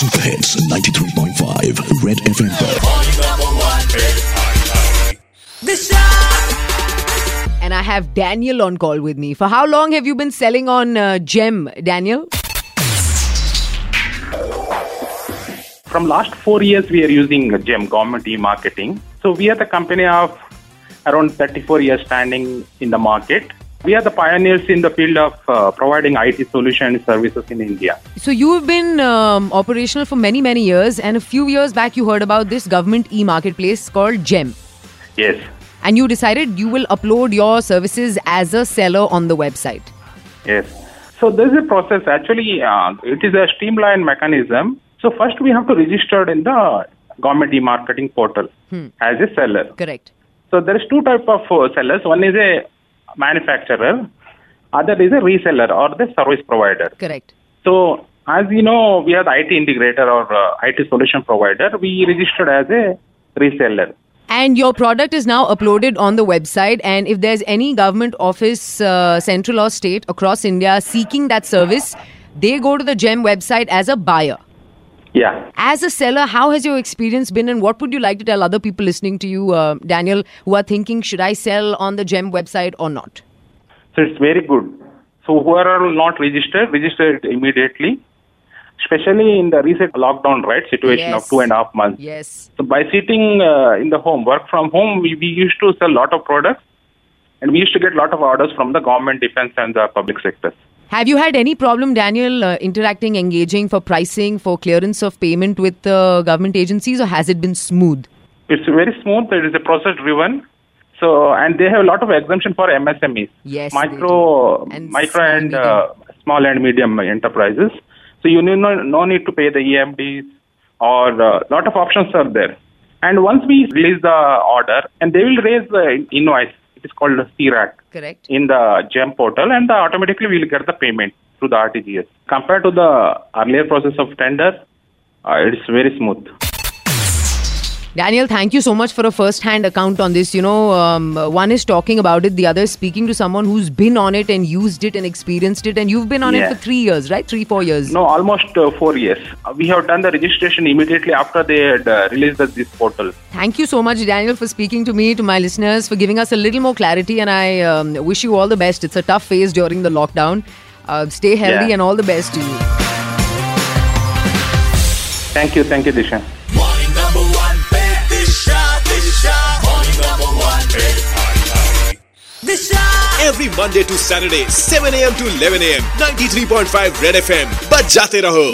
Super Hits 93.5 Red FM. And I have Daniel on call with me. For how long have you been selling on uh, Gem, Daniel? From last four years, we are using Gem Government e-marketing. So we are the company of around 34 years standing in the market. We are the pioneers in the field of uh, providing IT solution services in India. So you've been um, operational for many, many years, and a few years back you heard about this government e-marketplace called Gem, Yes. and you decided you will upload your services as a seller on the website. Yes. So this is a process. Actually, uh, it is a streamlined mechanism. So first we have to register in the government e-marketing portal as a seller. Correct. So there is two type of uh, sellers. One is a manufacturer, other is a reseller or the service provider. Correct. So as you know, we are the IT integrator or uh, IT solution provider. We registered as a reseller. And your product is now uploaded on the website. And if there's any government office, uh, central or state across India seeking that service, they go to the GEM website as a buyer. Yeah. As a seller, how has your experience been, and what would you like to tell other people listening to you, uh, Daniel, who are thinking, should I sell on the GEM website or not? So it's very good. So who are not registered, register it immediately. Especially in the recent lockdown, right, situation Yes. of two and a half months. Yes. So by sitting uh, in the home, work from home, we, we used to sell a lot of products and we used to get a lot of orders from the government, defense and the public sectors. Have you had any problem, Daniel, uh, interacting, engaging for pricing, for clearance of payment with uh, government agencies, or has it been smooth? It's very smooth. It is a process driven. So, and they have a lot of exemption for MSMEs. Yes, Micro. And micro small, and medium. uh, small and medium enterprises. So you need no, no need to pay the EMDs or a lot of options are there. And once we release the order, and they will raise the invoice. It is called a CRAC Correct. in the GEM portal, and the automatically we will get the payment through the RTGS. Compared to the earlier process of tender, uh, it is very smooth. Daniel, thank you so much for a first hand account on this. You know, um, one is talking about it, the other is speaking to someone who's been on it and used it and experienced it. And you've been on it for three years, right? Three, four years. No, almost uh, four years. Uh, We have done the registration immediately after they had uh, released the, this portal. Thank you so much, Daniel, for speaking to me, to my listeners, for giving us a little more clarity. And I um, wish you all the best. It's a tough phase during the lockdown. Uh, stay healthy Yeah. and all the best to you. Thank you, thank you, Disha. Every Monday to Saturday 7 AM to 11 AM 93.5 red FM बच जाते रहो।